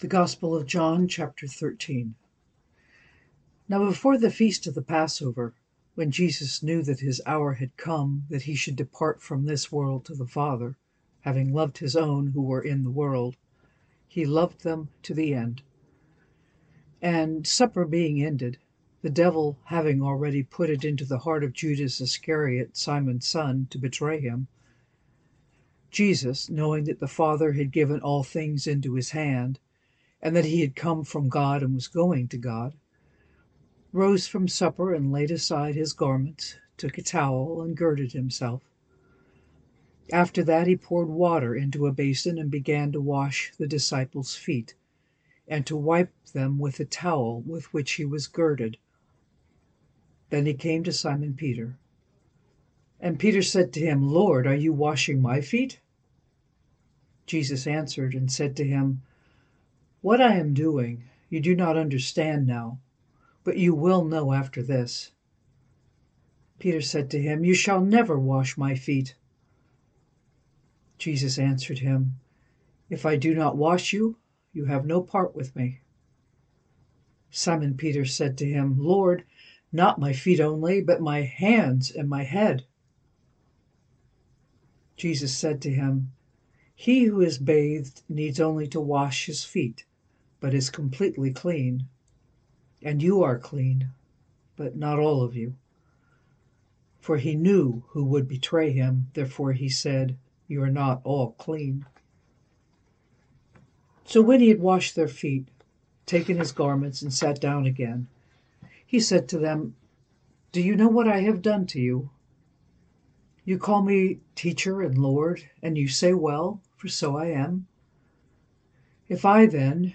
The Gospel of John, chapter 13. Now before the feast of the Passover, when Jesus knew that his hour had come that he should depart from this world to the Father, having loved his own who were in the world, he loved them to the end. And supper being ended, the devil having already put it into the heart of Judas Iscariot, Simon's son, to betray him, Jesus, knowing that the Father had given all things into his hand, and that he had come from God and was going to God, rose from supper and laid aside his garments, took a towel and girded himself. After that he poured water into a basin and began to wash the disciples' feet, and to wipe them with the towel with which he was girded. Then he came to Simon Peter. And Peter said to him, Lord, are you washing my feet? Jesus answered and said to him, what I am doing you do not understand now, but you will know after this. Peter said to him, You shall never wash my feet. Jesus answered him, If I do not wash you, you have no part with me. Simon Peter said to him, Lord, not my feet only, but my hands and my head. Jesus said to him, He who is bathed needs only to wash his feet but is completely clean. And you are clean, but not all of you. For he knew who would betray him, therefore he said, You are not all clean. So when he had washed their feet, taken his garments, and sat down again, he said to them, Do you know what I have done to you? You call me teacher and Lord, and you say well, for so I am. If I then,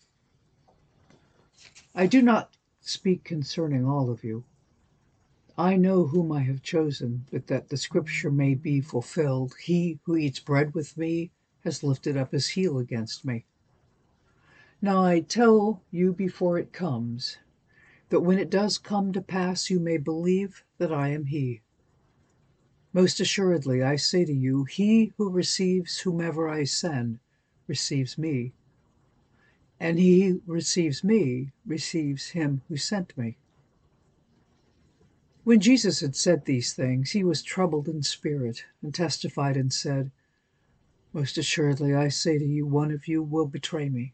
I do not speak concerning all of you. I know whom I have chosen, but that the scripture may be fulfilled He who eats bread with me has lifted up his heel against me. Now I tell you before it comes, that when it does come to pass you may believe that I am He. Most assuredly I say to you, He who receives whomever I send receives me and he receives me receives him who sent me. When Jesus had said these things, he was troubled in spirit, and testified and said, Most assuredly I say to you, one of you will betray me.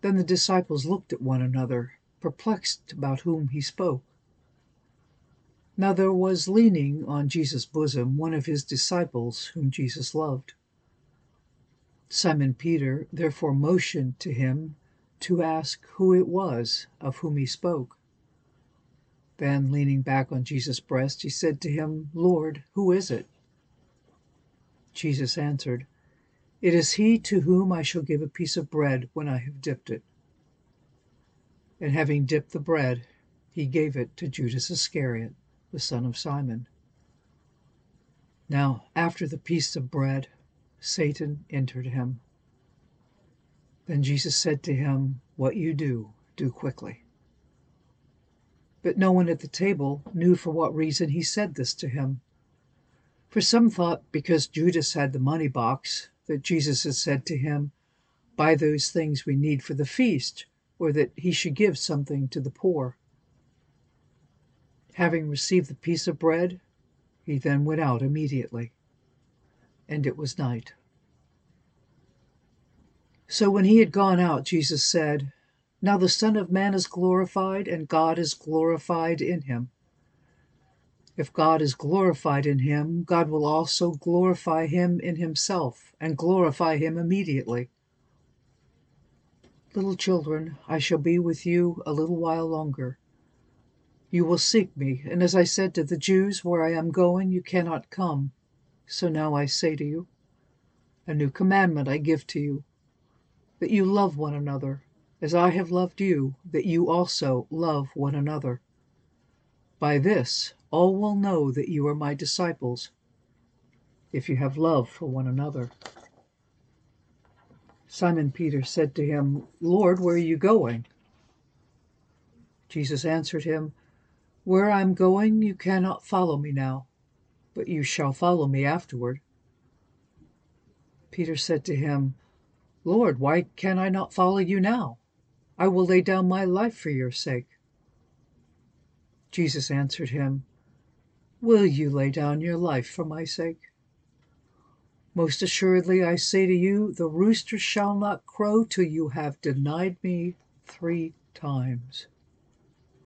Then the disciples looked at one another, perplexed about whom he spoke. Now there was leaning on Jesus' bosom one of his disciples whom Jesus loved. Simon Peter therefore motioned to him to ask who it was of whom he spoke. Then, leaning back on Jesus' breast, he said to him, Lord, who is it? Jesus answered, It is he to whom I shall give a piece of bread when I have dipped it. And having dipped the bread, he gave it to Judas Iscariot, the son of Simon. Now, after the piece of bread, Satan entered him. Then Jesus said to him, What you do, do quickly. But no one at the table knew for what reason he said this to him. For some thought because Judas had the money box that Jesus had said to him, Buy those things we need for the feast, or that he should give something to the poor. Having received the piece of bread, he then went out immediately and it was night. So when he had gone out, Jesus said, Now the Son of Man is glorified, and God is glorified in him. If God is glorified in him, God will also glorify him in himself, and glorify him immediately. Little children, I shall be with you a little while longer. You will seek me, and as I said to the Jews, Where I am going, you cannot come. So now I say to you, a new commandment I give to you, that you love one another. as I have loved you, that you also love one another. By this all will know that you are my disciples, if you have love for one another. Simon Peter said to him, Lord, where are you going? Jesus answered him, Where I am going you cannot follow me now, but you shall follow me afterward. Peter said to him, Lord, why can I not follow you now? I will lay down my life for your sake. Jesus answered him, Will you lay down your life for my sake? Most assuredly I say to you, the rooster shall not crow till you have denied me three times.